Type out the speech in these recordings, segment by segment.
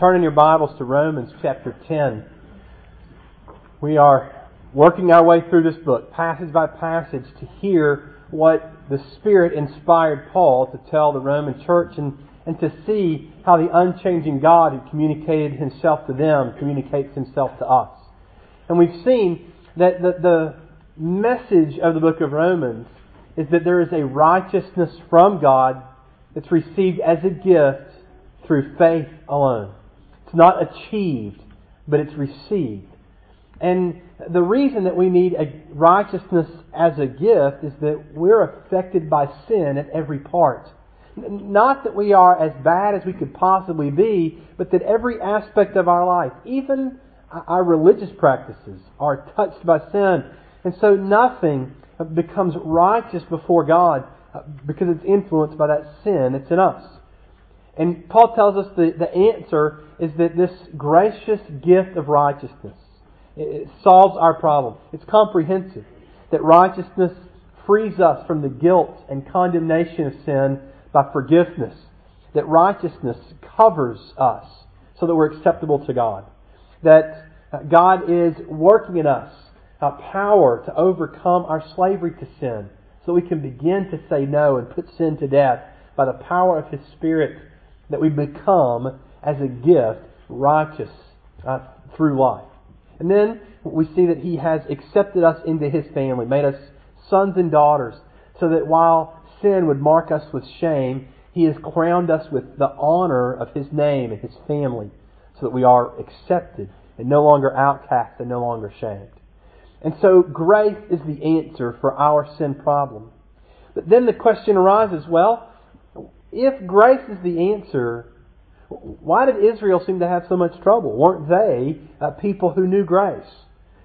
turn in your Bibles to Romans chapter 10. We are working our way through this book, passage by passage, to hear what the Spirit inspired Paul to tell the Roman church and, and to see how the unchanging God who communicated himself to them communicates himself to us. And we've seen that the, the message of the book of Romans is that there is a righteousness from God that's received as a gift through faith alone. It's not achieved, but it's received. And the reason that we need righteousness as a gift is that we're affected by sin at every part. Not that we are as bad as we could possibly be, but that every aspect of our life, even our religious practices, are touched by sin. And so nothing becomes righteous before God uh, because it's influenced by that sin that's in us. And Paul tells us the, the answer is that this gracious gift of righteousness it solves our problem. It's comprehensive. That righteousness frees us from the guilt and condemnation of sin by forgiveness. That righteousness covers us so that we're acceptable to God. That uh, God is working in us a power to overcome our slavery to sin so we can begin to say no and put sin to death by the power of His Spirit that we become, as a gift, righteous uh, through life. And then we see that He has accepted us into His family, made us sons and daughters, so that while sin would mark us with shame, He has crowned us with the honor of His name and His family, so that we are accepted and no longer outcast and no longer shamed. And so grace is the answer for our sin problem. But then the question arises, well, if grace is the answer, why did Israel seem to have so much trouble? Weren't they uh, people who knew grace?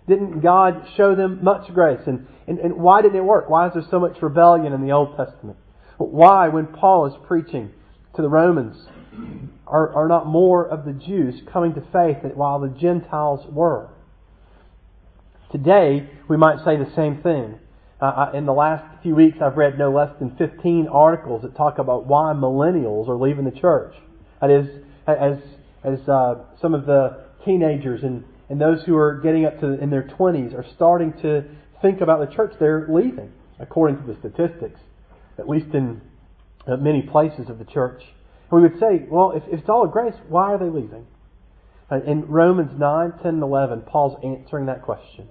Didn't God show them much grace? And, and, and why didn't it work? Why is there so much rebellion in the Old Testament? Why, when Paul is preaching to the Romans, are, are not more of the Jews coming to faith while the Gentiles were? Today, we might say the same thing. Uh, in the last few weeks, I've read no less than 15 articles that talk about why millennials are leaving the church. That is, as, as uh, some of the teenagers and, and those who are getting up to in their 20s are starting to think about the church, they're leaving, according to the statistics, at least in many places of the church. And we would say, well, if, if it's all grace, why are they leaving? Uh, in Romans 9, 10, and 11, Paul's answering that question.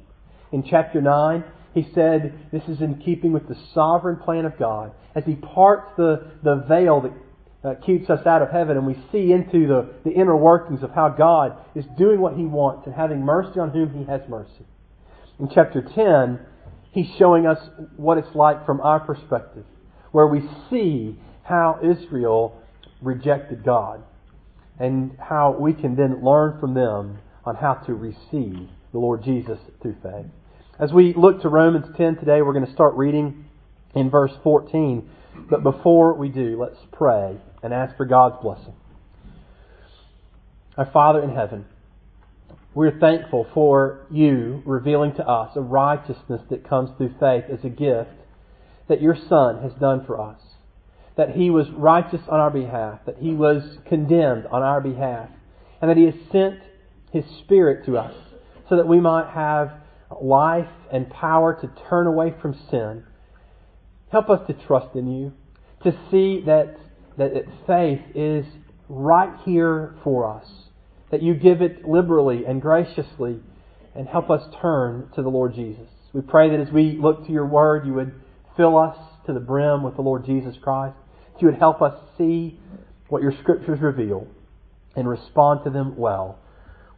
In chapter 9, he said this is in keeping with the sovereign plan of God as he parts the, the veil that uh, keeps us out of heaven and we see into the, the inner workings of how God is doing what he wants and having mercy on whom he has mercy. In chapter 10, he's showing us what it's like from our perspective, where we see how Israel rejected God and how we can then learn from them on how to receive the Lord Jesus through faith. As we look to Romans 10 today, we're going to start reading in verse 14. But before we do, let's pray and ask for God's blessing. Our Father in heaven, we're thankful for you revealing to us a righteousness that comes through faith as a gift that your Son has done for us. That he was righteous on our behalf, that he was condemned on our behalf, and that he has sent his Spirit to us so that we might have life and power to turn away from sin. Help us to trust in you, to see that, that faith is right here for us, that you give it liberally and graciously, and help us turn to the Lord Jesus. We pray that as we look to your word, you would fill us to the brim with the Lord Jesus Christ, that you would help us see what your scriptures reveal and respond to them well.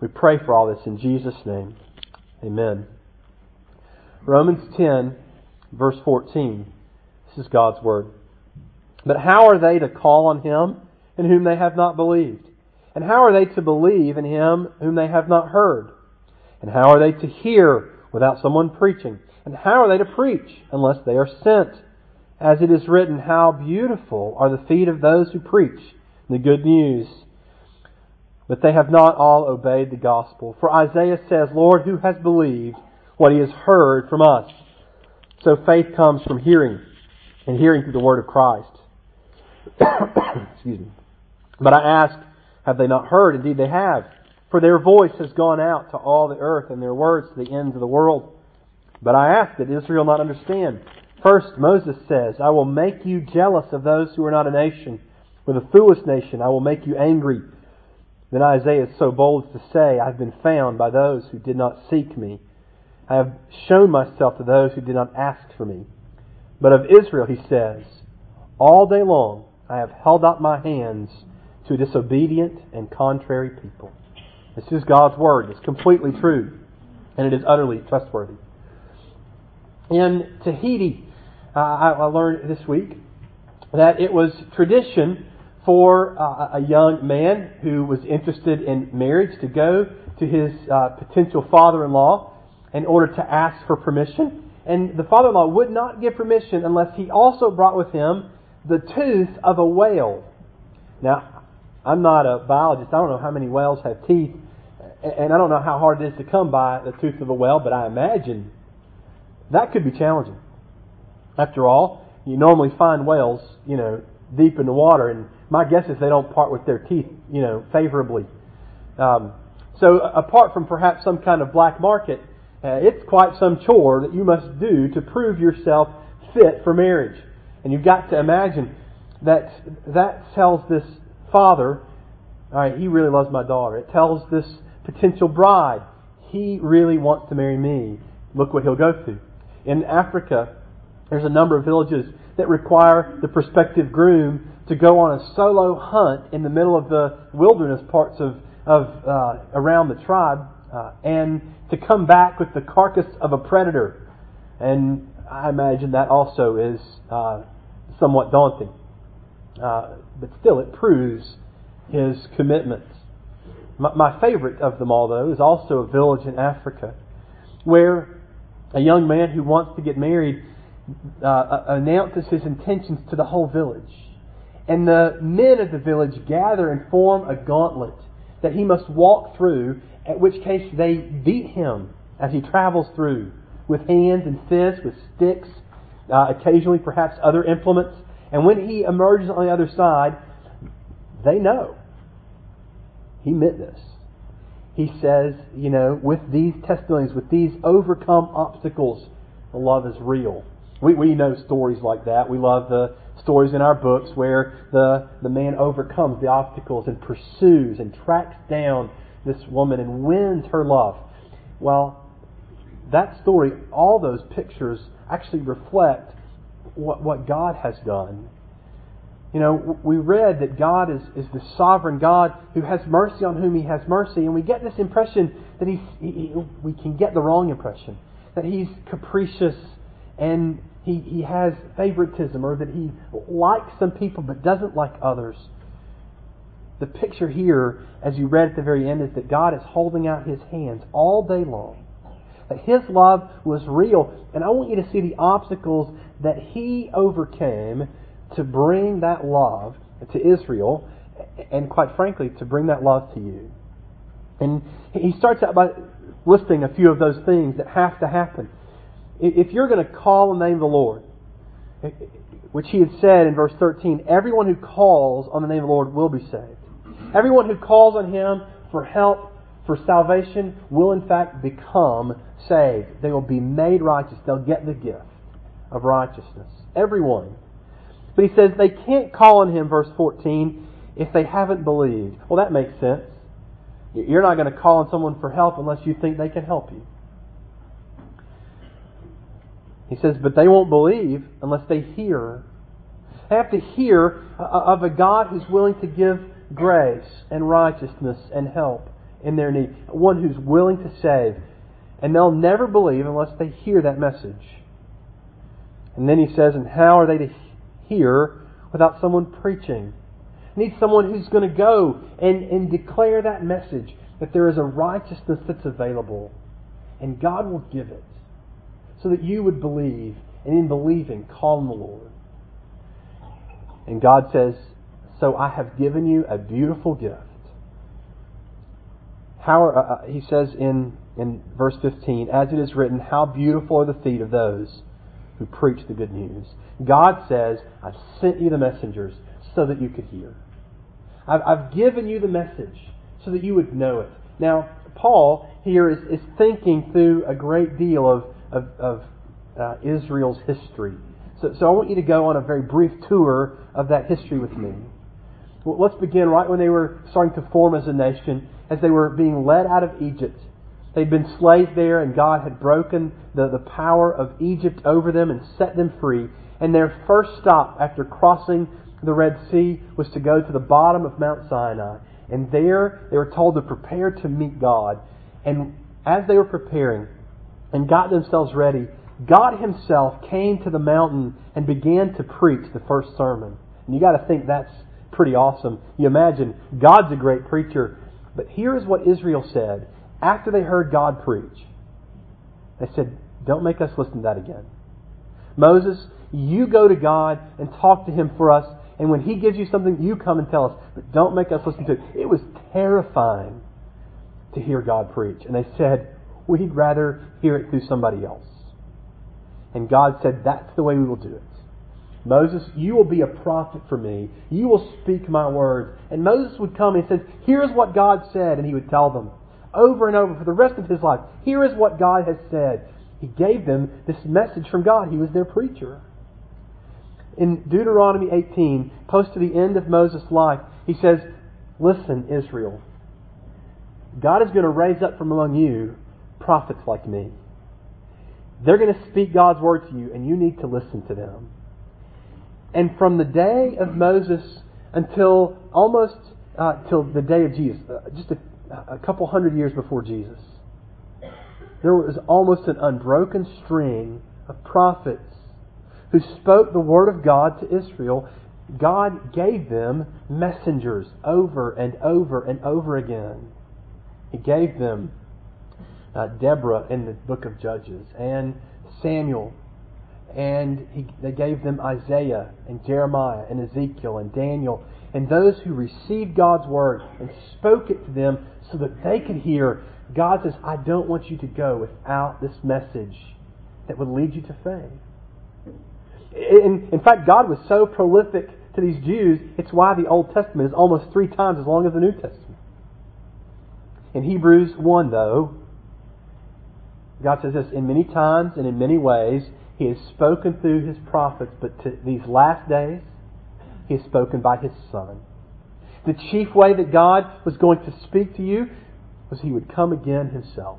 We pray for all this in Jesus' name. Amen. Romans 10, verse 14. This is God's Word. But how are they to call on Him in whom they have not believed? And how are they to believe in Him whom they have not heard? And how are they to hear without someone preaching? And how are they to preach unless they are sent? As it is written, How beautiful are the feet of those who preach the good news. But they have not all obeyed the gospel. For Isaiah says, Lord, who has believed what he has heard from us. So faith comes from hearing, and hearing through the word of Christ. Excuse me. But I ask, Have they not heard? Indeed they have. For their voice has gone out to all the earth, and their words to the ends of the world. But I ask that Israel not understand. First, Moses says, I will make you jealous of those who are not a nation. With a foolish nation, I will make you angry. Then Isaiah is so bold as to say, I have been found by those who did not seek me. I have shown myself to those who did not ask for me. But of Israel, he says, All day long I have held out my hands to a disobedient and contrary people. This is God's Word. It's completely true, and it is utterly trustworthy. In Tahiti, uh, I, learned this week that it was tradition for uh, a young man who was interested in marriage to go to his uh, potential father in law in order to ask for permission. And the father in law would not give permission unless he also brought with him the tooth of a whale. Now, I'm not a biologist. I don't know how many whales have teeth, and I don't know how hard it is to come by the tooth of a whale, but I imagine that could be challenging. After all, you normally find whales, you know, deep in the water, and my guess is they don't part with their teeth, you know, favorably. Um, so, apart from perhaps some kind of black market, uh, it's quite some chore that you must do to prove yourself fit for marriage. And you've got to imagine that that tells this father, all right, he really loves my daughter. It tells this potential bride, he really wants to marry me. Look what he'll go through. In Africa, there's a number of villages that require the prospective groom to go on a solo hunt in the middle of the wilderness parts of, of uh, around the tribe uh, and to come back with the carcass of a predator. And I imagine that also is uh, somewhat daunting. Uh, but still, it proves his commitment. My, my favorite of them all, though, is also a village in Africa where a young man who wants to get married uh, announces his intentions to the whole village. And the men of the village gather and form a gauntlet that he must walk through, at which case they beat him as he travels through with hands and fists, with sticks, uh, occasionally perhaps other implements. And when he emerges on the other side, they know he meant this he says, you know, with these testimonies, with these overcome obstacles, the love is real. We, we know stories like that. We love the stories in our books where the, the man overcomes the obstacles and pursues and tracks down this woman and wins her love. Well, that story, all those pictures actually reflect what, what God has done you know, we read that God is, is the sovereign God who has mercy on whom He has mercy, and we get this impression that he's, he, we can get the wrong impression that He's capricious and he, he has favoritism or that He likes some people but doesn't like others. The picture here, as you read at the very end, is that God is holding out His hands all day long. That His love was real. And I want you to see the obstacles that He overcame to bring that love to Israel, and quite frankly, to bring that love to you. And he starts out by listing a few of those things that have to happen. If you're going to call the name of the Lord, eh, which he had said in verse 13, everyone who calls on the name of the Lord will be saved. Everyone who calls on him for help, for salvation, will in fact become saved. They will be made righteous. They'll get the gift of righteousness. Everyone but he says they can't call on him, verse 14, if they haven't believed. Well, that makes sense. You're not going to call on someone for help unless you think they can help you. He says, but they won't believe unless they hear. They have to hear uh, of a God who's willing to give grace and righteousness and help in their need. One who's willing to save. And they'll never believe unless they hear that message. And then he says, and how are they to hear without someone preaching. need someone who's going to go and, and declare that message that there is a righteousness that's available. And God will give it so that you would believe, and in believing, call on the Lord. And God says, So I have given you a beautiful gift. How, uh, uh he says in, in verse 15, As it is written, How beautiful are the feet of those who preach the good news. God says, I've sent you the messengers so that you could hear. I've, I've given you the message so that you would know it. Now, Paul here is, is thinking through a great deal of, of, of uh, Israel's history. So, so I want you to go on a very brief tour of that history with me. Well, let's begin right when they were starting to form as a nation, as they were being led out of Egypt. They'd been slaves there, and God had broken the, the power of Egypt over them and set them free. And their first stop after crossing the Red Sea was to go to the bottom of Mount Sinai. And there they were told to prepare to meet God. And as they were preparing and got themselves ready, God Himself came to the mountain and began to preach the first sermon. And you got to think that's pretty awesome. You imagine God's a great preacher. But here is what Israel said after they heard God preach. They said, Don't make us listen to that again. Moses, you go to God and talk to Him for us. And when He gives you something, you come and tell us. But don't make us listen to it. It was terrifying to hear God preach. And they said, We'd rather hear it through somebody else. And God said, That's the way we will do it. Moses, you will be a prophet for me. You will speak my words. And Moses would come and he says, Here's what God said. And he would tell them over and over for the rest of his life. Here is what God has said. He gave them this message from God. He was their preacher. In Deuteronomy 18, close to the end of Moses' life, he says, Listen, Israel, God is going to raise up from among you prophets like me. They're going to speak God's word to you, and you need to listen to them. And from the day of Moses until almost uh, till the day of Jesus, uh, just a, a couple hundred years before Jesus, there was almost an unbroken string of prophets who spoke the word of God to Israel. God gave them messengers over and over and over again. He gave them uh, Deborah in the book of Judges and Samuel. And he, they gave them Isaiah and Jeremiah and Ezekiel and Daniel and those who received God's word and spoke it to them so that they could hear. God says, I don't want you to go without this message that would lead you to faith. In, in fact, God was so prolific to these Jews, it's why the Old Testament is almost three times as long as the New Testament. In Hebrews 1, though, God says this in many times and in many ways, He has spoken through His prophets, but to these last days, He has spoken by His Son. The chief way that God was going to speak to you was He would come again Himself.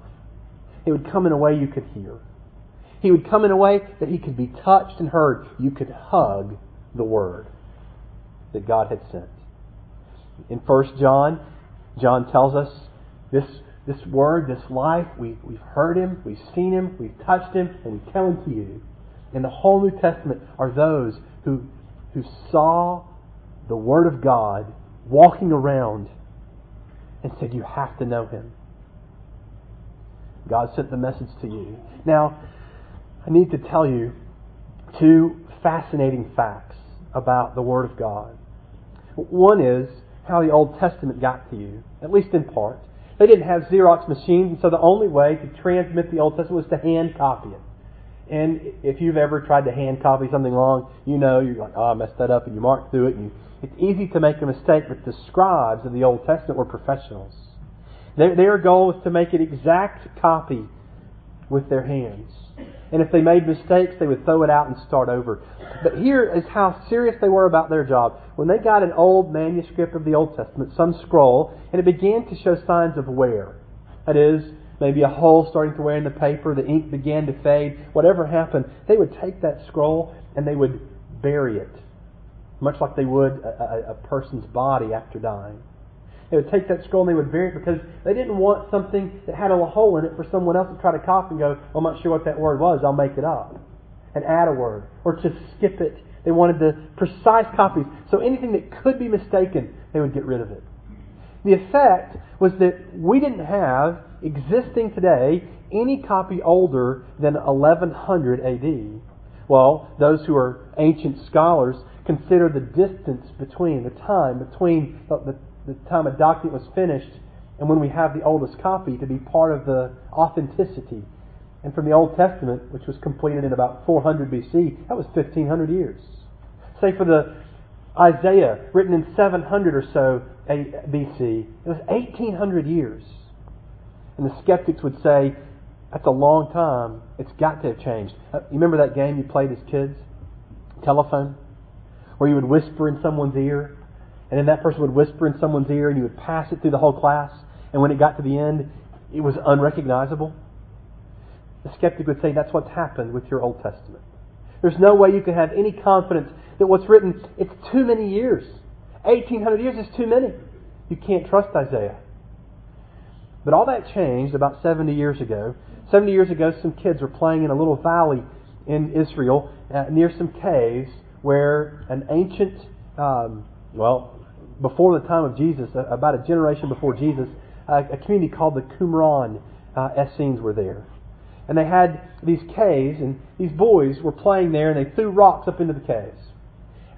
He would come in a way you could hear. He would come in a way that He could be touched and heard. You could hug the Word that God had sent. In 1 John, John tells us this this word, this life, we, we've heard him, we've seen him, we've touched him, and we tell him to you. In the whole New Testament are those who, who saw the Word of God walking around and said, You have to know him. God sent the message to you. Now, I need to tell you two fascinating facts about the Word of God. One is how the Old Testament got to you, at least in part. They didn't have Xerox machines, and so the only way to transmit the Old Testament was to hand copy it. And if you've ever tried to hand copy something long, you know you're like, oh, I messed that up, and you mark through it, and you, it's easy to make a mistake. But the scribes of the Old Testament were professionals. Their, their goal was to make an exact copy with their hands. And if they made mistakes, they would throw it out and start over. But here is how serious they were about their job. When they got an old manuscript of the Old Testament, some scroll, and it began to show signs of wear. That is, maybe a hole starting to wear in the paper, the ink began to fade, whatever happened, they would take that scroll and they would bury it, much like they would a, a, a person's body after dying. They would take that scroll and they would bury it because they didn't want something that had a hole in it for someone else to try to copy and go, I'm not sure what that word was, I'll make it up. And add a word. Or to skip it. They wanted the precise copies. So anything that could be mistaken, they would get rid of it. The effect was that we didn't have, existing today, any copy older than 1100 AD. Well, those who are ancient scholars consider the distance between, the time between the, the time a document was finished and when we have the oldest copy to be part of the authenticity. And from the Old Testament, which was completed in about 400 BC, that was 1500 years. Say for the Isaiah, written in 700 or so BC, it was 1800 years. And the skeptics would say, that's a long time. It's got to have changed. Uh, you remember that game you played as kids? Telephone? Where you would whisper in someone's ear, and then that person would whisper in someone's ear, and you would pass it through the whole class, and when it got to the end, it was unrecognizable. The skeptic would say that's what's happened with your Old Testament. There's no way you can have any confidence that what's written, it's too many years. 1800 years is too many. You can't trust Isaiah. But all that changed about 70 years ago. 70 years ago, some kids were playing in a little valley in Israel uh, near some caves where an ancient, um, well, before the time of Jesus, about a generation before Jesus, a community called the Qumran uh, Essenes were there. And they had these caves, and these boys were playing there, and they threw rocks up into the caves.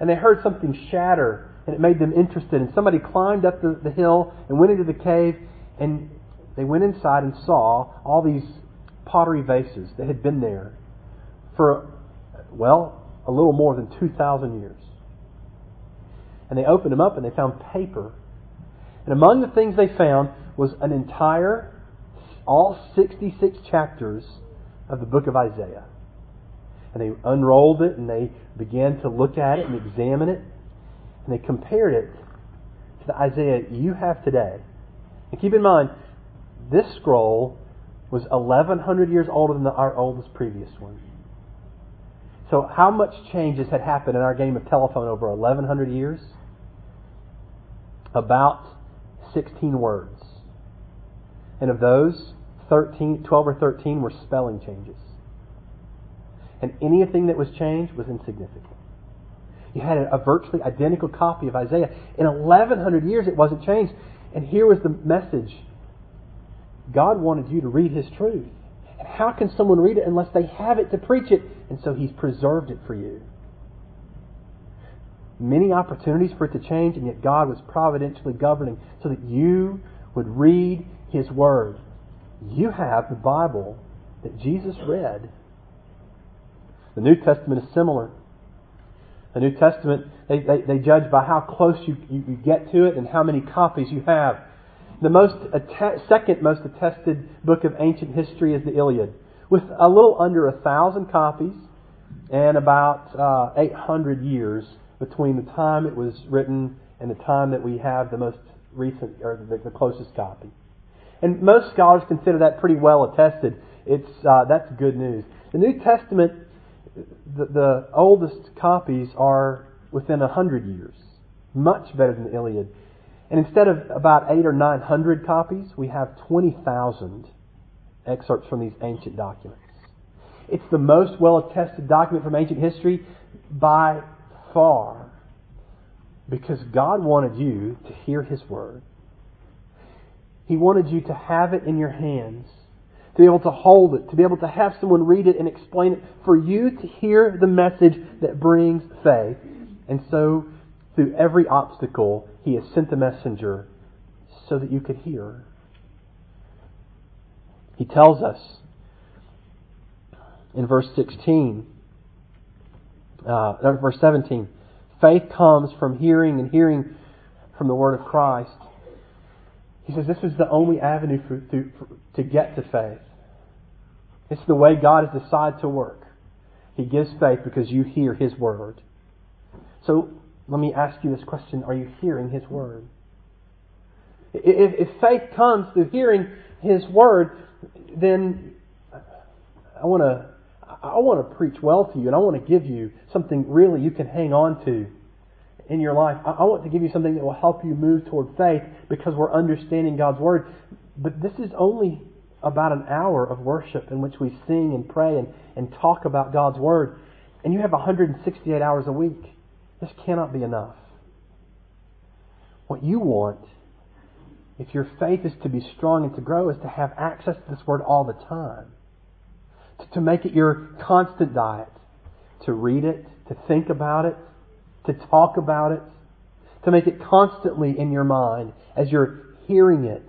And they heard something shatter, and it made them interested. And somebody climbed up the, the hill and went into the cave, and they went inside and saw all these pottery vases that had been there for, well, a little more than 2,000 years. And they opened them up and they found paper. And among the things they found was an entire, all 66 chapters of the book of Isaiah. And they unrolled it and they began to look at it and examine it. And they compared it to the Isaiah you have today. And keep in mind, this scroll was 1,100 years older than our oldest previous one. So, how much changes had happened in our game of telephone over 1,100 years? About 16 words. And of those, 13, 12 or 13 were spelling changes. And anything that was changed was insignificant. You had a, virtually identical copy of Isaiah. In 1,100 years, it wasn't changed. And here was the message God wanted you to read His truth. And how can someone read it unless they have it to preach it? And so He's preserved it for you. Many opportunities for it to change, and yet God was providentially governing so that you would read His Word. You have the Bible that Jesus read. The New Testament is similar. The New Testament, they, they, they judge by how close you, you, you get to it and how many copies you have. The most att- second most attested book of ancient history is the Iliad, with a little under a thousand copies and about uh, 800 years between the time it was written and the time that we have the most recent or the, the closest copy. And most scholars consider that pretty well attested. It's uh, that's good news. The New Testament, the, the oldest copies are within a hundred years, much better than the Iliad. And instead of about eight or nine hundred copies, we have 20,000 excerpts from these ancient documents. It's the most well attested document from ancient history by far because God wanted you to hear His Word. He wanted you to have it in your hands, to be able to hold it, to be able to have someone read it and explain it, for you to hear the message that brings faith. And so, through every obstacle, he has sent a messenger so that you could hear. He tells us in verse 16, uh, verse 17, faith comes from hearing and hearing from the word of Christ. He says this is the only avenue for, to, for, to get to faith. It's the way God has decided to work. He gives faith because you hear His word. So let me ask you this question Are you hearing His Word? If, if faith comes through hearing His Word, then I want to. I want to preach well to you, and I want to give you something really you can hang on to in your life. I want to give you something that will help you move toward faith because we're understanding God's Word. But this is only about an hour of worship in which we sing and pray and, and talk about God's Word. And you have 168 hours a week. This cannot be enough. What you want, if your faith is to be strong and to grow, is to have access to this Word all the time. To make it your constant diet. To read it, to think about it, to talk about it, to make it constantly in your mind as you're hearing it.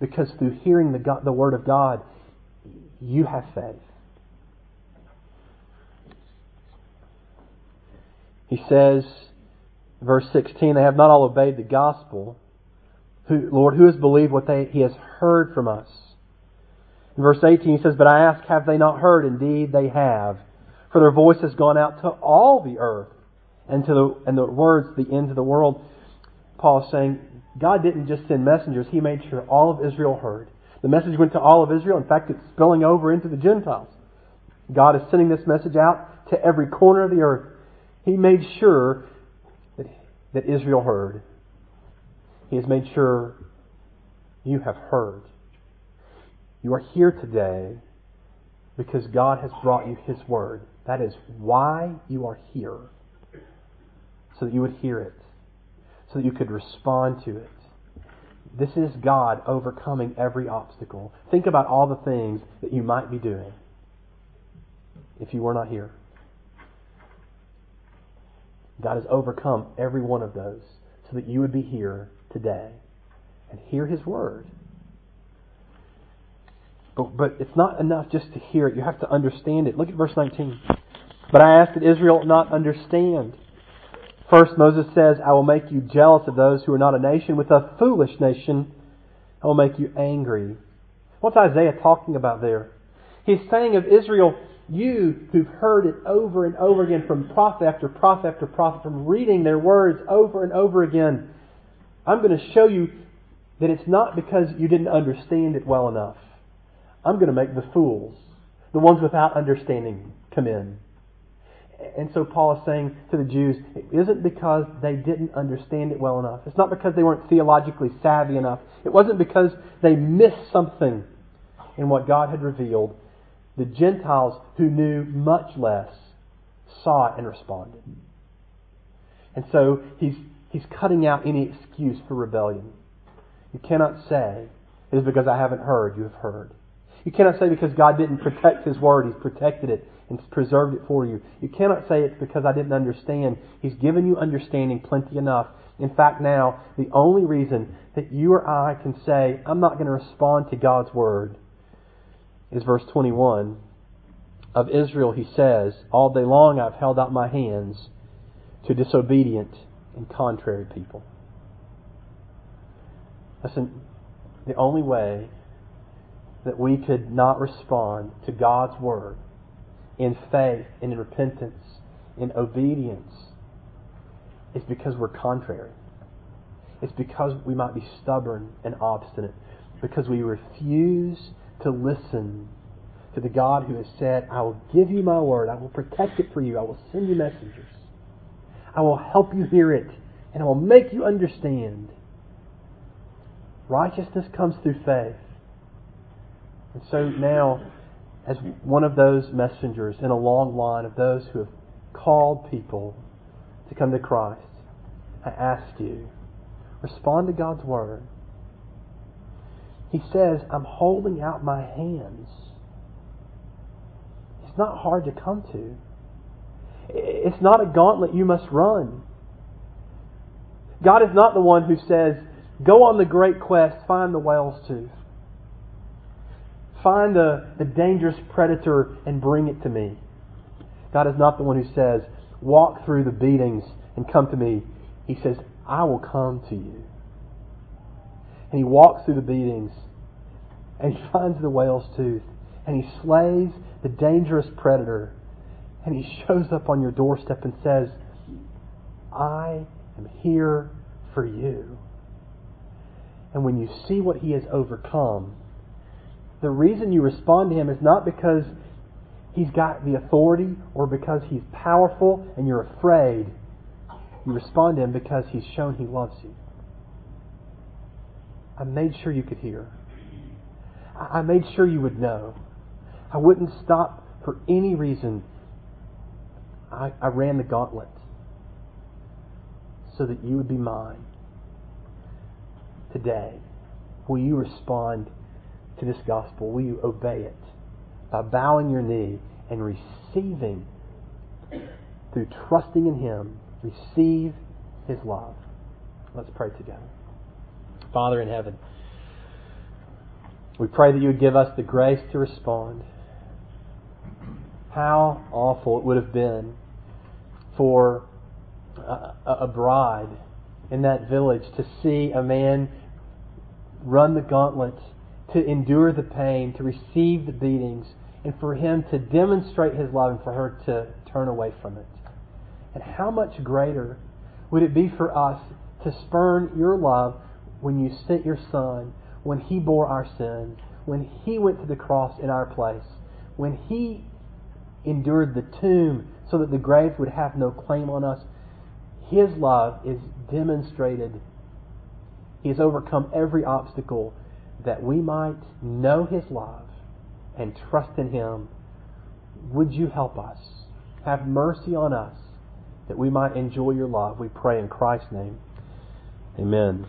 Because through hearing the, God, the Word of God, you have faith. He says Verse 16, they have not all obeyed the gospel. Who, Lord, who has believed what they, he has heard from us? In verse 18, he says, But I ask, have they not heard? Indeed, they have. For their voice has gone out to all the earth, and to the, and the words, the ends of the world. Paul is saying, God didn't just send messengers, He made sure all of Israel heard. The message went to all of Israel. In fact, it's spilling over into the Gentiles. God is sending this message out to every corner of the earth. He made sure that, that Israel heard. He has made sure you have heard. You are here today because God has brought you His Word. That is why you are here. So that you would hear it. So that you could respond to it. This is God overcoming every obstacle. Think about all the things that you might be doing if you were not here. God has overcome every one of those so that you would be here today and hear His Word. But, but it's not enough just to hear it. You have to understand it. Look at verse 19. But I ask that Israel not understand. First, Moses says, I will make you jealous of those who are not a nation. With a foolish nation, I will make you angry. What's Isaiah talking about there? He's saying of Israel, you who've heard it over and over again from prophet after prophet after prophet, from reading their words over and over again, I'm going to show you that it's not because you didn't understand it well enough. I'm going to make the fools, the ones without understanding, come in. And so Paul is saying to the Jews, it isn't because they didn't understand it well enough. It's not because they weren't theologically savvy enough. It wasn't because they missed something in what God had revealed. The Gentiles who knew much less saw it and responded. And so he's, he's cutting out any excuse for rebellion. You cannot say, it is because I haven't heard, you have heard. You cannot say because God didn't protect His Word, He's protected it and preserved it for you. You cannot say it's because I didn't understand. He's given you understanding plenty enough. In fact, now, the only reason that you or I can say, I'm not going to respond to God's Word, is verse 21. Of Israel, he says, All day long I've held out my hands to disobedient and contrary people. Listen, the only way that we could not respond to God's Word in faith and in repentance, in obedience, is because we're contrary. It's because we might be stubborn and obstinate, because we refuse to listen to the God who has said, I will give you my word, I will protect it for you, I will send you messengers, I will help you hear it, and I will make you understand. Righteousness comes through faith. And so now, as one of those messengers in a long line of those who have called people to come to Christ, I ask you, respond to God's Word. He says, I'm holding out my hands. It's not hard to come to. It's not a gauntlet you must run. God is not the one who says, Go on the great quest, find the whale's tooth. Find the, the dangerous predator and bring it to me. God is not the one who says, Walk through the beatings and come to me. He says, I will come to you. And he walks through the beatings and he finds the whale's tooth and he slays the dangerous predator and he shows up on your doorstep and says, I am here for you. And when you see what he has overcome, the reason you respond to him is not because he's got the authority or because he's powerful and you're afraid. You respond to him because he's shown he loves you. I made sure you could hear. I made sure you would know. I wouldn't stop for any reason. I, I ran the gauntlet so that you would be mine. Today, will you respond to this gospel? Will you obey it by bowing your knee and receiving, through trusting in Him, receive His love? Let's pray together. Father in heaven, we pray that you would give us the grace to respond. How awful it would have been for a, a bride in that village to see a man run the gauntlet, to endure the pain, to receive the beatings, and for him to demonstrate his love and for her to turn away from it. And how much greater would it be for us to spurn your love when you sent your Son, when He bore our sins, when He went to the cross in our place, when He endured the tomb so that the grave would have no claim on us? His love is demonstrated. He has overcome every obstacle that we might know His love and trust in Him. Would you help us? Have mercy on us that we might enjoy your love. We pray in Christ's name. Amen.